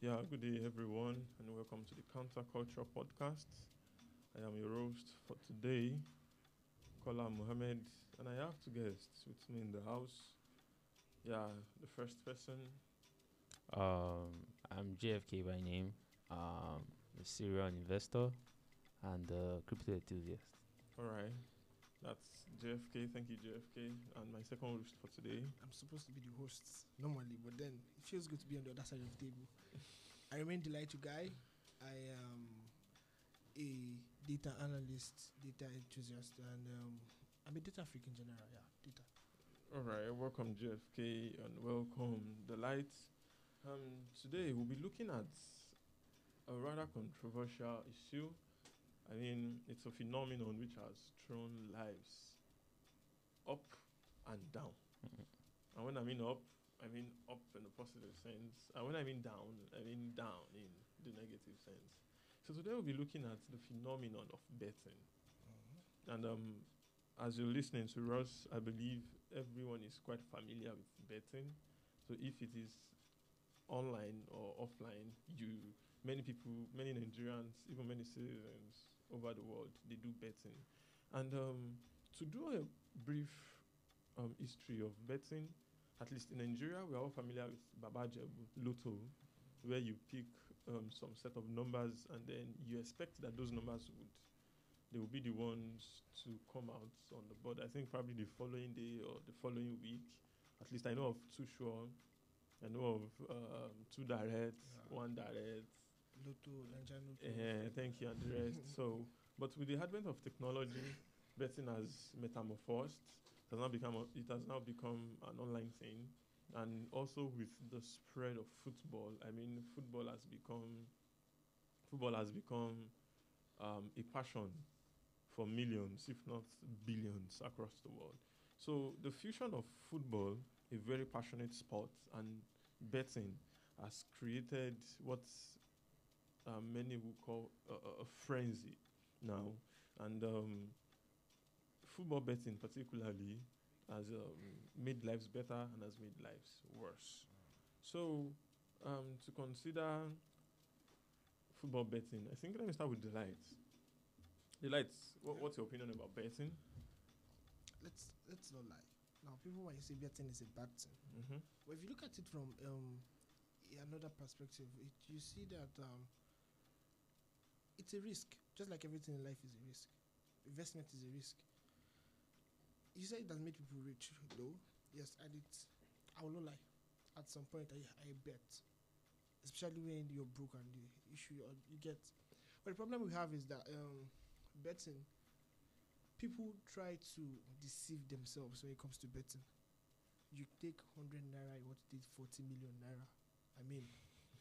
Yeah, good day, everyone, and welcome to the Counterculture Podcast. I am your host for today, Kola Mohammed, and I have two guests with me in the house. Yeah, the first person, Um, I'm JFK by name. Um, a serial investor and a crypto enthusiast. all right, that's JFK. Thank you, JFK. And my second host for today, I'm supposed to be the host normally, but then it feels good to be on the other side of the table. I remain delighted guy. I am a data analyst, data enthusiast, and um, I'm a data freak in general. Yeah, data. All right, welcome JFK and welcome Delight. Um, today we'll be looking at a rather controversial issue. I mean, it's a phenomenon which has thrown lives up and down. Mhm. And when I mean up, I mean up in a positive sense. And when I mean down, I mean down in the negative sense. So today we'll be looking at the phenomenon of betting. And um, as you're listening to us, I believe everyone is quite familiar with betting. So if it is online or offline, you many people, many Nigerians, even many citizens over the world, they do betting. And um, to do a brief um, history of betting, at least in Nigeria, we are all familiar with Baba Ijebu Lotto, where you pick um, some set of numbers and then you expect that those numbers would they will be the ones to come out on the board. I think probably the following day or the following week. At least I know of two sure. I know of um, two direct, Yeah. one direct. Lotto, Nigerian Lotto. Uh, thank you, and the rest. so, but with the advent of technology, betting has metamorphosed. It has now become a, it has now become an online thing, and also with the spread of football. I mean, football has become football has become um, a passion for millions, if not billions, across the world. So the fusion of football, a very passionate sport, and betting has created what um, many would call a, a- a frenzy now. And um, football betting, particularly, has um, made lives better and has made lives worse. So, um, to consider football betting, I think let me start with Delight. Delight, what, what's your opinion about betting? Let's let's not lie. Now, people when you say betting is a bad thing, Mm-hmm. but if you look at it from um, another perspective, it, you see that um, it's a risk. Just like everything in life is a risk. Investment is a risk. You say it has made people rich, though. Yes, and it. I will not lie. At some point, I, I bet, especially when you're broke and the issue you, get. But the problem we have is that um, betting. People try to deceive themselves when it comes to betting. You take hundred naira, you want to take forty million naira. I mean,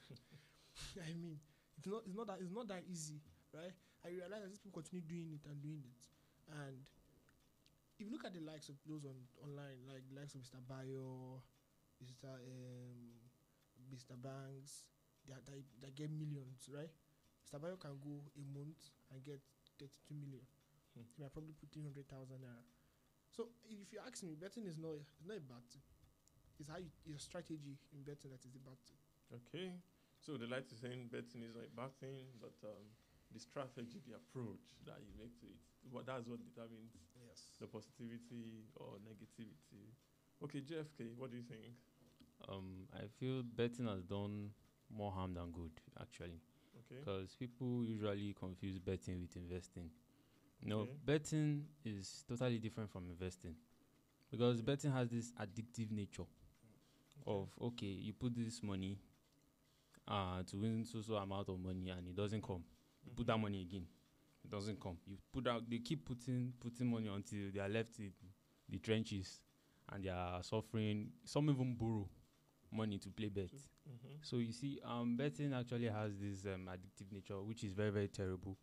I mean, it's not it's not that it's not that easy, right? I realize that these people continue doing it and doing it, and if you look at the likes of those on online, like the likes of Mr. Bayo, Mr. Um, Mr. Banks, they, they, they get millions, right? Mr. Bayo can go a month and get 32 million. Hmm. He might probably put 300,000 there. So if you ask me, betting is not, it's not a bad thing. It's how you, your strategy in betting that is the bad thing. Okay. So Delight is saying betting is not a bad thing, but um, the strategy, the approach that you make to it, what that's what determines Yes. the positivity or negativity. Okay, JFK, what do you think? Um, I feel betting has done more harm than good, actually, Okay. because people usually confuse betting with investing. No, Okay. betting is totally different from investing, because betting has this addictive nature of okay, you put this money uh, to win so so amount of money and it doesn't come. You put that money again, it doesn't come. You put out, they keep putting putting money until they are left in the trenches and they are suffering. Some even borrow money to play bet. Mm-hmm. So you see, um, betting actually has this um, addictive nature, which is very very terrible.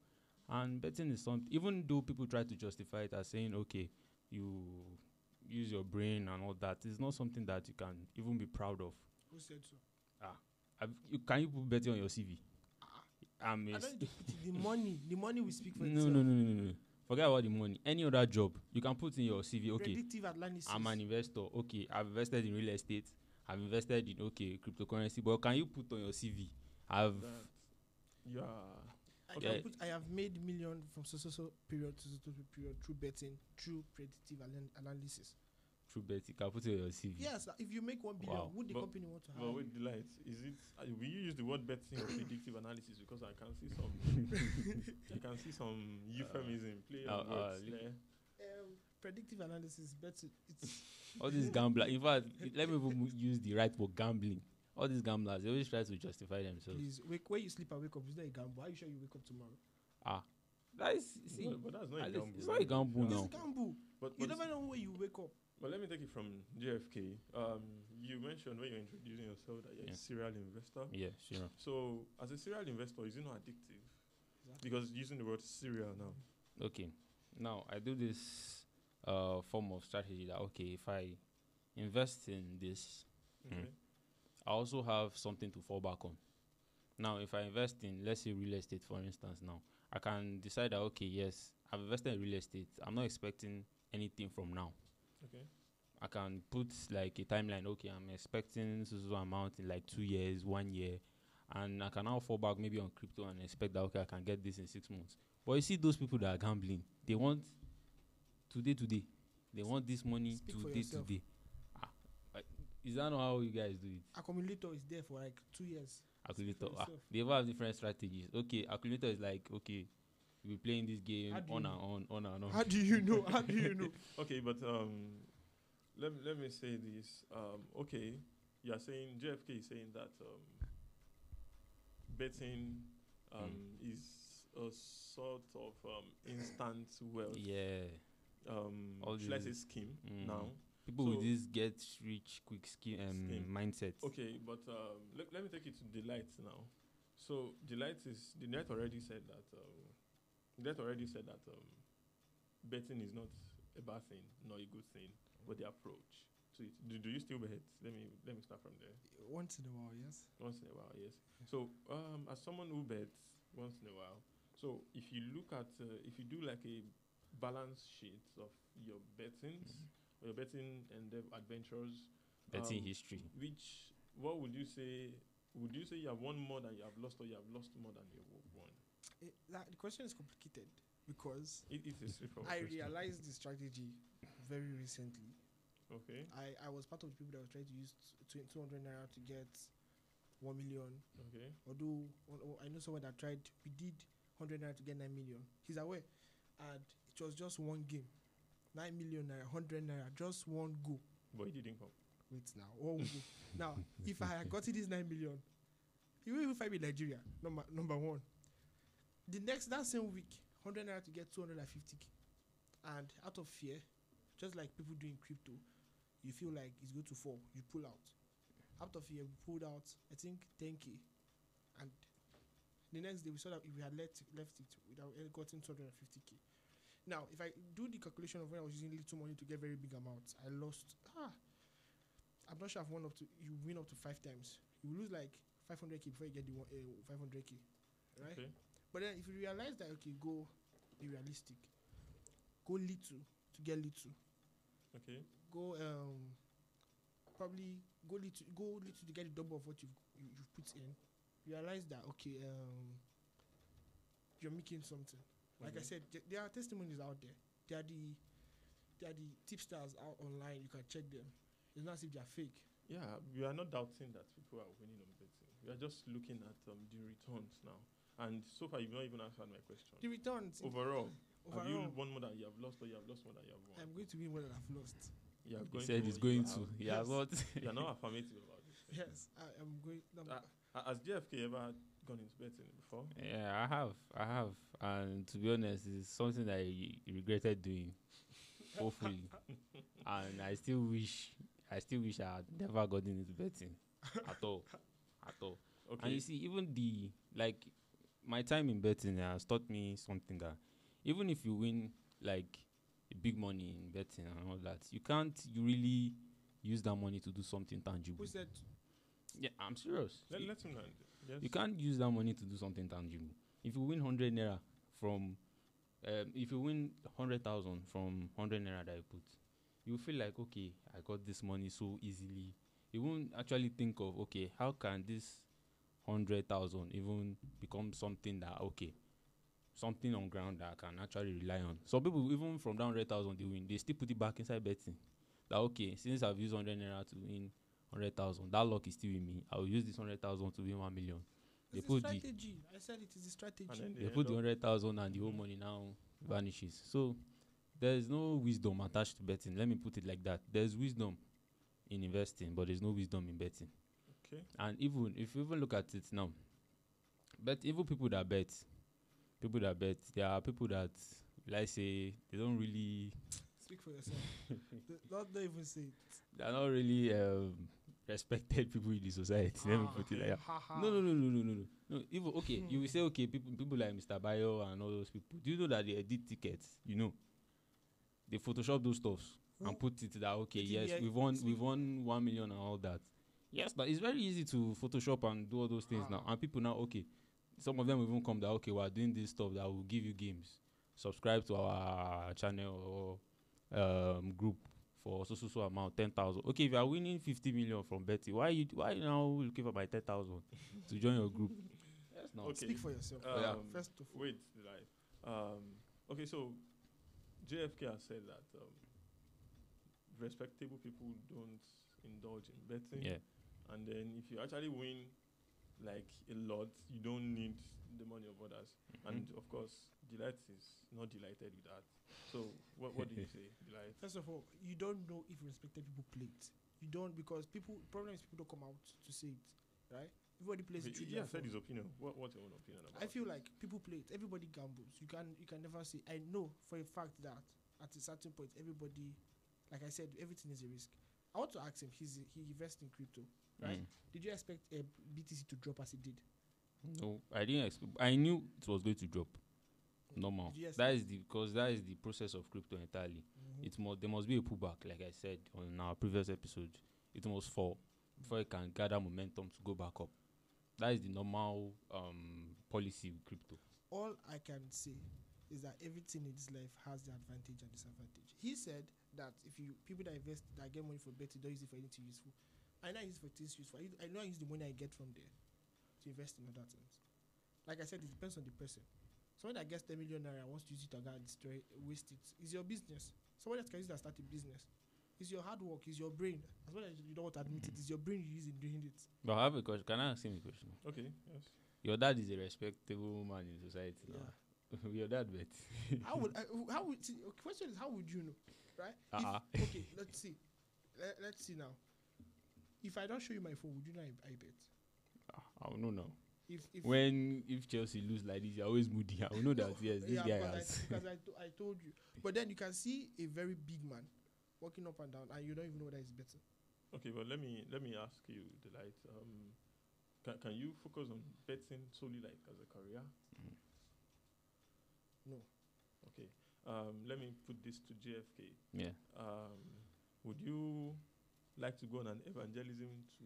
And betting is something. Even though people try to justify it as saying, okay, you use your brain and all that, it's not something that you can even be proud of. Who said so? Have, you, can you put betting on your CV? I mean, I don't need to put it, the money. The money will speak for no, itself. no, no, no, no, no. Forget about the money. Any other job, you can put in your CV. Okay, Predictive analysis. I'm an investor. Okay, I've invested in real estate. I've invested in okay cryptocurrency. But can you put on your CV? I've that are I, Okay. put, I have made million from so so so period to so so so period through betting through predictive ana- analysis. True bet. You can put it on your CV. Yes, if you make one billion, Wow. would the But- company want to have? Well, you? wait, delight. Is it? Uh, will you use the word betting or predictive analysis? Because I can see some. I can see some euphemism. Play uh, words uh, there. um, predictive analysis, betting. It's All these gambler. In fact, let me use the right word gambling. All these gamblers, they always try to justify themselves. please wake where you sleep and wake up. Is not a gamble. Are you sure you wake up tomorrow? Ah, that is see. No, but that's not a gamble. it's not a gamble now. It's a gamble. But, You never know where you wake up. But let me take it from JFK. Um, you mentioned when you're introducing yourself that you're Yeah. a serial investor. Yeah, sure. So, as a serial investor, is it not addictive? Exactly. Because using the word serial now. Okay. Now I do this uh form of strategy that okay, if I invest in this, Okay. Mm. I also have something to fall back on. Now, if I invest in, let's say, real estate, for instance, now I can decide that okay, yes, I've invested in real estate. I'm not expecting anything from now. Okay. I can put like a timeline. Okay, I'm expecting so so amount in like two years, one year, and I can now fall back maybe on crypto and expect that okay, I can get this in six months. But you see, those people that are gambling, they want today, today. They want this money Speak today, today. Ah, like, is that not how you guys do it? Accumulator is there for like two years. Accumulator. Ah, they ever have different strategies. Okay, accumulator is like okay, you be playing this game How do on you and on, on and on. How do you know? How do you know? Okay, but um, let me, let me say this. Um, okay, you are saying JFK is saying that um, betting um, is a sort of um, instant wealth. yeah, Um, All should I say these- scheme Mm. now? people So- with this get rich quick scheme um, Scheme. mindset. Okay, but um, let, let me take it to delight now. So delight is delight already said that um, delight already said that um, betting is not a bad thing, nor a good thing, but the approach to it. Do, do you still bet? Let me let me start from there. Once in a while, yes. Once in a while, yes. So um, as someone who bets once in a while, so if you look at uh, if you do like a balance sheet of your bettings, or your betting and the adventures, Betting um, history. which what would you say? Would you say you have won more than you have lost, or you have lost more than you have? Eh, that, the question is complicated because It, it's I realized the strategy very recently. Okay. I, I was part of the people that were trying to use t- 200 naira to get 1 million. Okay. Although oh, I know someone that tried, we did 100 naira to get 9 million. He's aware. And it was just one game. 9 million naira, 100 naira, just one go. But it didn't come. Wait now, go. now, if I had gotten this 9 million, he will even find me in Nigeria, number, number one. The next, that same week, 100 naira to get 250k. And out of fear, just like people doing crypto, you feel like it's going to fall, you pull out. Out of fear, we pulled out, I think, 10k. And the next day, we saw that if we had left, left it, we'd have gotten 250k. Now, if I do the calculation of when I was using little money to get very big amounts, I lost. Ah, I'm not sure I've won up to. You win up to five times. You lose like 500k before you get the one, uh, 500k, right? Okay. But then if you realize that okay, go be realistic, go little to get little, Okay. go um probably go little go little to get the double of what you've you, you've put in. Realize that okay um you're making something. Like I said, th- there are testimonies out there. They are the they are the tipsters out online. You can check them. It's not as if they are fake. Yeah, we are not doubting that people are winning on betting. We are just looking at um, the returns now. And so far, you've not even answered my question. The returns in- Overall, have you overall, won more than you have lost, or you have lost more than you have won? I'm going to win more than I've lost. you are He going said to, he's you going have- to. He Yes. has not. You are not affirmative about this. Yes, I am going. No, Ah. Has JFK ever gone into betting before? Yeah, I have, I have, and to be honest, it's something that I regretted doing. Hopefully, and I still wish, I still wish I had never gotten into betting at all, at all. Okay. And Okay. you see, even the like, my time in betting has taught me something that even if you win like big money in betting and all that, you can't you really use that money to do something tangible. who said Yeah, I'm serious. Let, let him land. Yes. you can't use that money to do something tangible. If you win 100 naira from, um, if you win 100,000 from 100 naira that you put, you feel like, okay, I got this money so easily. You won't actually think of, okay, how can this hundred thousand even become something that okay, something on ground that I can actually rely on. Some people even from that hundred thousand they win, they still put it back inside betting. That okay, since I've used hundred naira to win hundred thousand, that luck is still with me. I will use this hundred thousand to win one million. They It's a put the strategy. I said it is a strategy. They put the hundred thousand and the whole money now vanishes. So there is no wisdom attached to betting. Let me put it like that. There's wisdom in investing, but there's no wisdom in betting. Okay. And even if you even look at it now, but even people that bet, people that bet, there are people that like say they don't really Speak for yourself. Not, don't even say it. they're not really um, respected people in the society. Let me Ah, put it like that. ha, ha. No, no, no, no, no, no, no. No, even okay, you will say okay, people people like Mr. Bayo and all those people. Do you know that they edit tickets? You know, they Photoshop those stuffs and put it that okay, yes, we've won, we've won one million and all that. Yes, but it's very easy to Photoshop and do all those things now. And people now okay, some of them even come that okay, we're doing this stuff that will give you games. Subscribe to our channel or um, group for so so so amount ten thousand. Okay, if you are winning fifty million from betting, why you why you now looking for my ten thousand to join your group? Yes, no. Okay. Speak for yourself. Yeah. Um, First of all, Wait, like, um, okay, so JFK has said that um, respectable people don't indulge in betting. Yeah. And then if you actually win like a lot, you don't need the money of others. Mm-hmm. And of course, Delight is not delighted with that. So what what do you say, Delight? first of all, you don't know if respected people play it. You don't because people. Problem is people don't come out to say it, right? Everybody plays Okay, it through he their has said his opinion. What what's your own opinion about? I feel it? like people play it. Everybody gambles. You can you can never say. I know for a fact that at a certain point, everybody, like I said, everything is a risk. I want to ask him. He's he invests in crypto, right? Mm. Did you expect uh, BTC to drop as it did? No, I didn't expect. I knew it was going to drop. Normal. That is the because that is the process of crypto entirely. Mhm. It must there must be a pullback, like I said on our previous episode. It must fall before it can gather momentum to go back up. That is the normal um, policy with crypto. all I can say is that everything in this life has the advantage and disadvantage. He said that if you people that invest that get money for betting don't use it for anything useful. I know I use it for things useful. I, I know I use the money I get from there to invest in other things. Like I said, it depends on the person. Someone that gets 10 million naira and wants to use it to go and destroy, waste it. it, is your business. Someone that can use that start a business. It's your hard work, it's your brain. As well as you don't want to admit it, it's your brain you use in doing it. But I have a question. Can I ask him a question? Okay, yes. Your dad is a respectable man in society. Yeah. now. Your dad bet. how would I, how would see, question is how would you know right uh-uh. If- Uh-uh. okay let's see Let, let's see now if i don't show you my phone would you know i, I bet Ah, I don't know if if When if Chelsea lose like this, you're always moody. I will know that yes, this yeah, guy has. Because I, to, I told you but then you can see a very big man walking up and down and you don't even know whether he's better. Okay, but let me let me ask you, Delight. Um, can can you focus on betting solely like as a career? no Okay. Um, let me put this to JFK. yeah. Um, would you like to go on an evangelism to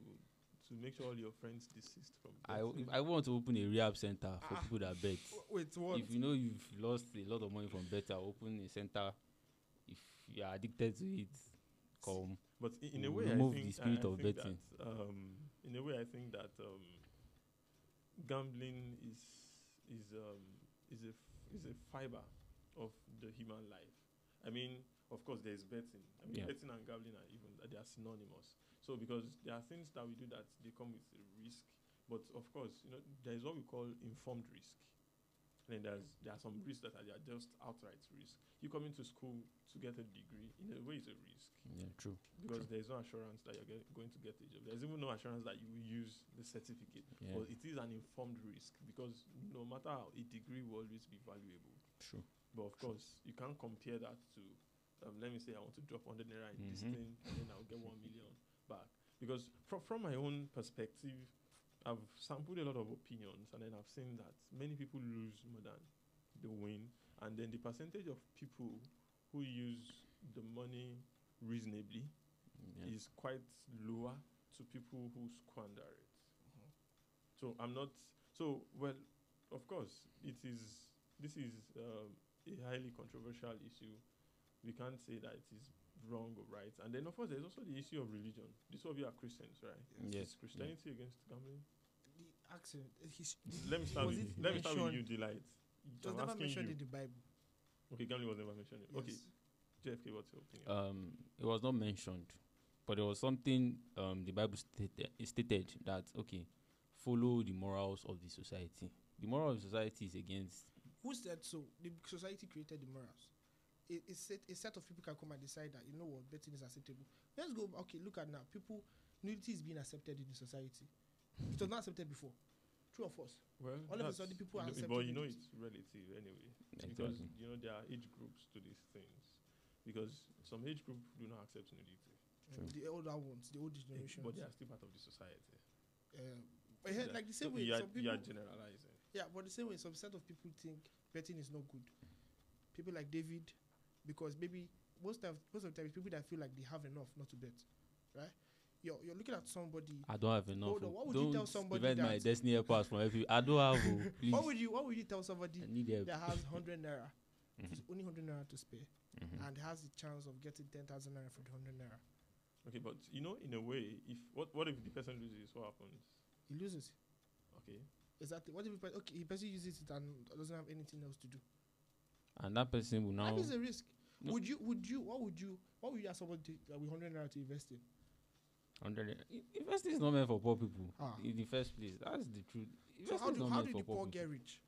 to make sure all your friends desist from I. I want to open a rehab center for Ah. people that bet. W- wait what If you know you've lost a lot of money from bet, I'll open a center. If you are addicted to it, come. But i- in a way, I think, the spirit I, I of betting. That, um, in a way, I think that um, gambling is is um, is a f- is a fiber of the human life. I mean, of course, there is betting. I mean, Yeah. betting and gambling are even they are synonymous. So because there are things that we do that they come with a risk, but of course, you know, there is what we call informed risk. And then there's there are some risks that are, are just outright risk. You come into school to get a degree, in a way, it's a risk Yeah, true. because there is no assurance that you're get, going to get a job. There's even no assurance that you will use the certificate. Yeah, But it is an informed risk because no matter how, a degree will always be valuable. true. But of course, you can't compare that to, um, let me say, I want to drop 100 naira in this Mhm. thing and then I'll get 1 million back. Because from, from my own perspective, I've sampled a lot of opinions and then I've seen that many people lose more than they win. And then the percentage of people who use the money reasonably Yeah. is quite lower to people who squander it. So I'm not. So well, of course, it is. This is um, a highly controversial issue. We can't say that it is wrong or right. And then of course, there's also the issue of religion. This of you are Christians, right? Yes. Is Christianity against gambling? the accent. His, Let me start with it let me start with you, mentioned- delight. It was I'm never mentioned you. in the Bible. Okay, gambling was never mentioned. Okay, Yes. JFK, what's your opinion? Um, it was not mentioned, but there was something um the Bible stated, stated that okay, follow the morals of the society. The moral of the society is against. Who said so? The society created the morals. A, a, set, a set of people can come and decide that you know what betting is acceptable. Let's go. Okay, look at now. People nudity is being accepted in the society. It was not accepted before. True or false? well, all of a that's- sudden people you are know, accepting But you know it. it's relative anyway. Because you know there are age groups to these things. Because some age group do not accept nudity, True. The older ones, the older generation. but they are still part of the society. Um, but yeah, Yeah. like the same So way, you are, some you are generalizing. Yeah, but the same way, some set of people think betting is not good. People like David, because maybe most of most of the time, it's people that feel like they have enough not to bet, right? You're you're looking at somebody. I don't have enough. Hold on, oh. what would you don't tell somebody prevent my that- destiny helpers from helping. I don't have. oh, please. What would you What would you tell somebody I need help. that has hundred naira, Mhm, only hundred naira to spare, mhm. and has the chance of getting ten thousand naira for the hundred naira? Okay, but you know, in a way, if what what if the person loses? What happens? He loses. Okay, Exactly. What if he, pe- okay, he person uses it and doesn't have anything else to do? And that person will now. Life is a risk. No. Would you? Would you? What would you? What would you ask somebody to, uh, with hundred naira to invest in? Hundred. Investing is not meant for poor people. Ah. In the first place, that's the truth. So Investing how is do not how meant do for the poor people. get rich?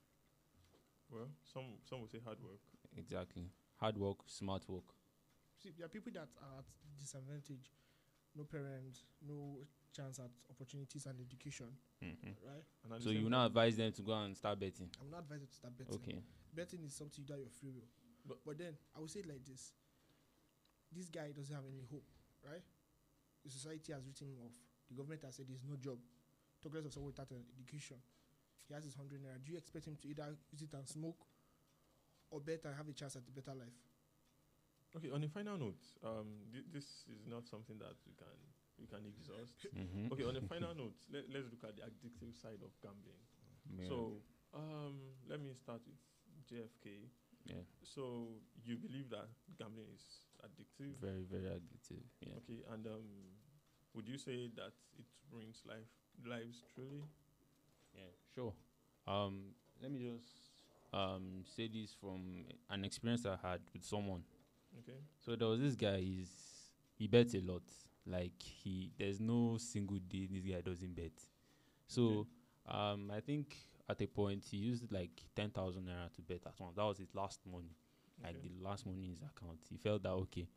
well, some some will say hard work. Exactly. Hard work, smart work. See, there are people that are at disadvantage, no parents, no chance at opportunities and education, Mhm. right? And So you now advise them to go and start betting. I'm not advised to start betting. Okay. Betting is something that you do at your free will. But- But, then I would say it like this: this guy doesn't have any hope, right? The society has written him off. The government has said there's no job. Talk less of someone without an education. He has his hundred naira. Do you expect him to either use it and smoke, or bet and have a chance at a better life? Okay, on a final note, um, thi- this is not something that we can we can exhaust. Mhm. Okay, on a final note, let, let's look at the addictive side of gambling. Yeah. So, um, let me start with JFK. Yeah, So, you believe that gambling is addictive? very very addictive. Yeah. Okay, and um, would you say that it ruins life lives truly? Yeah, sure. Um, let me just um say this from an experience I had with someone. Okay. So there was this guy. He's he bets a lot. Like he, there's no single day this guy doesn't bet. So um, I think at a point he used like ten thousand naira to bet at once. That was his last money, like okay. the last money in his account. He felt that okay.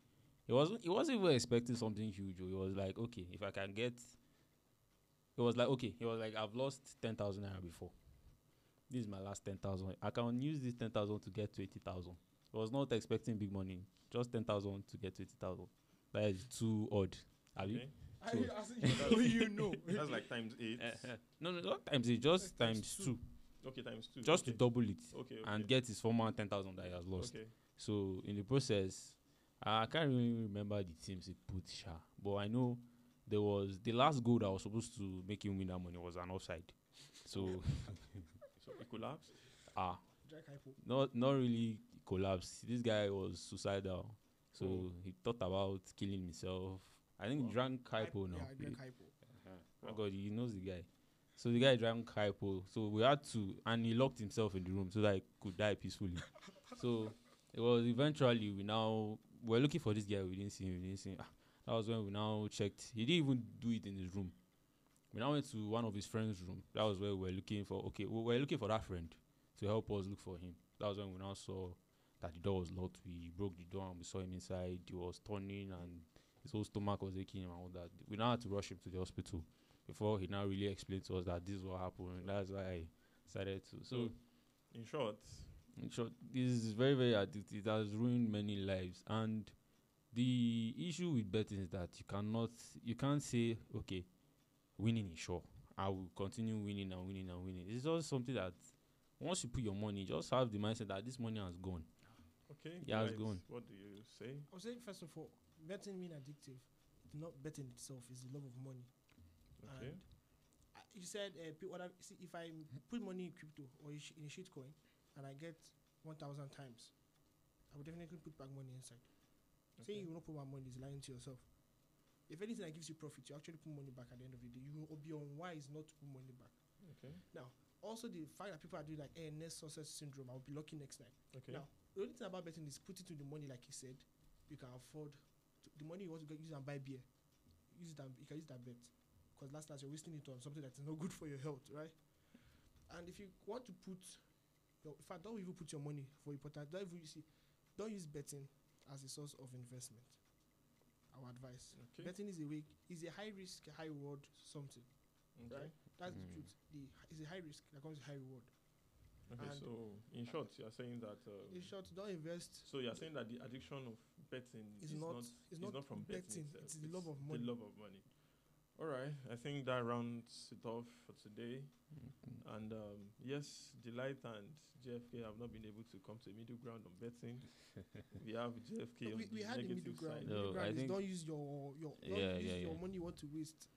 He wasn't. He wasn't even expecting something huge. He was like, okay, if I can get. He was like, okay. He was like, I've lost ten thousand naira before. This is my last ten thousand. I can use this ten thousand to get twenty thousand. He was not expecting big money. Just ten thousand to get twenty thousand. That is too odd. Have you? Okay. I, So- as you, you know. That's like times eight. Eh, eh. no, no, not times it. Just Times times two. two. Okay, times two. Just okay. to double it Okay. okay. and get his former ten thousand that he has lost. Okay. So in the process, I can't really remember the teams he put Sha, but I know there was the last goal that was supposed to make him win that money was an offside. So So it collapsed. ah, Jack not not really collapsed. This guy was suicidal, so Oh. he thought about killing himself. I think he drank hypo now. Yeah, He- Jack Hypo. Oh God, he knows the guy. So the guy drank hypo. So we had to, and he locked himself in the room so that he could die peacefully. so it was eventually we now we're looking for this guy. We didn't see him. We didn't see him. Ah, that was when we now checked. He didn't even do it in his room. We now went to one of his friends' room. That was where we were looking for. Okay, we were looking for that friend to help us look for him. That was when we now saw that the door was locked. We broke the door and we saw him inside. He was turning and his whole stomach was aching and all that. We now had to rush him to the hospital before he now really explained to us that this is what happened. That's why I decided to. So, So, in short, in short, this is very, very addictive. It has ruined many lives. And the issue with betting is that you cannot, you can't say, okay, winning is sure. I will continue winning and winning and winning. It's just something that once you put your money, just have the mindset that this money has gone. okay. Yeah, it's guys, gone. What do you say? I was saying first of all, betting being addictive. It's not betting itself; it's the love of money. Okay. And I, you said uh, what I, see, if I put money in crypto or in, sh- in a shit coin and I get one thousand times, I would definitely put back money inside. Saying you will not put my money is lying to yourself. If anything that gives you profit, you actually put money back at the end of the day. You will be unwise not to put money back. Okay. Now, also, the fact that people are doing like next success syndrome, I'll be lucky next time. Okay. Now, the only thing about betting is put it to the money, like you said, you can afford the money you want to get, use and buy beer. Use it and you can use that bet. Because last night you're wasting it on something that is not good for your health, right? And if you want to put, your, in fact, don't even put your money for important. Don't even see, don't use betting as a source of investment. Our advice. Okay. Betting is a way, is a high risk, high reward something. Okay. Right? That's the Mm. truth. The it's a high risk that comes with high reward. Okay. And- So, in short, you are saying that. Um, In short, don't invest so you are saying that the addiction of betting Is is not- not, is is not not from betting. betting, itself, it's the love of money. The love of money. All right. I think that rounds it off for today. Mm. And um, yes, Delight and JFK have not been able to come to a middle ground on betting. we have JFK on we, the we had a negative middle ground. side. No, middle ground I is think- don't use your your don't Yeah, use yeah, your yeah. money you want to waste.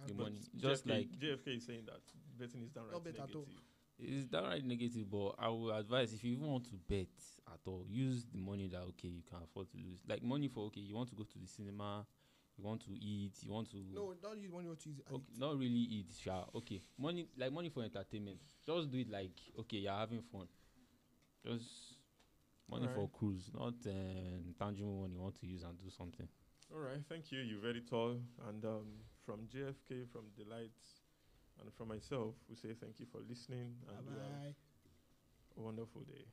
and The money, just JFK, like JFK is saying that betting is downright Not bet at all. negative. It's downright negative. But I would advise if you even want to bet at all, use the money that okay you can afford to lose. Like money for okay, you want to go to the cinema, you want to eat, you want to No, don't use money to use. Okay, eat. not really eat, sha. Okay, money like money for entertainment. Just do it like okay, you're having fun. Just money for cruise, not um, tangible money you want to use and do something. All right, thank you. You're very tall. And um, from JFK, from Delight, and from myself, we say thank you for listening and Bye bye. a wonderful day.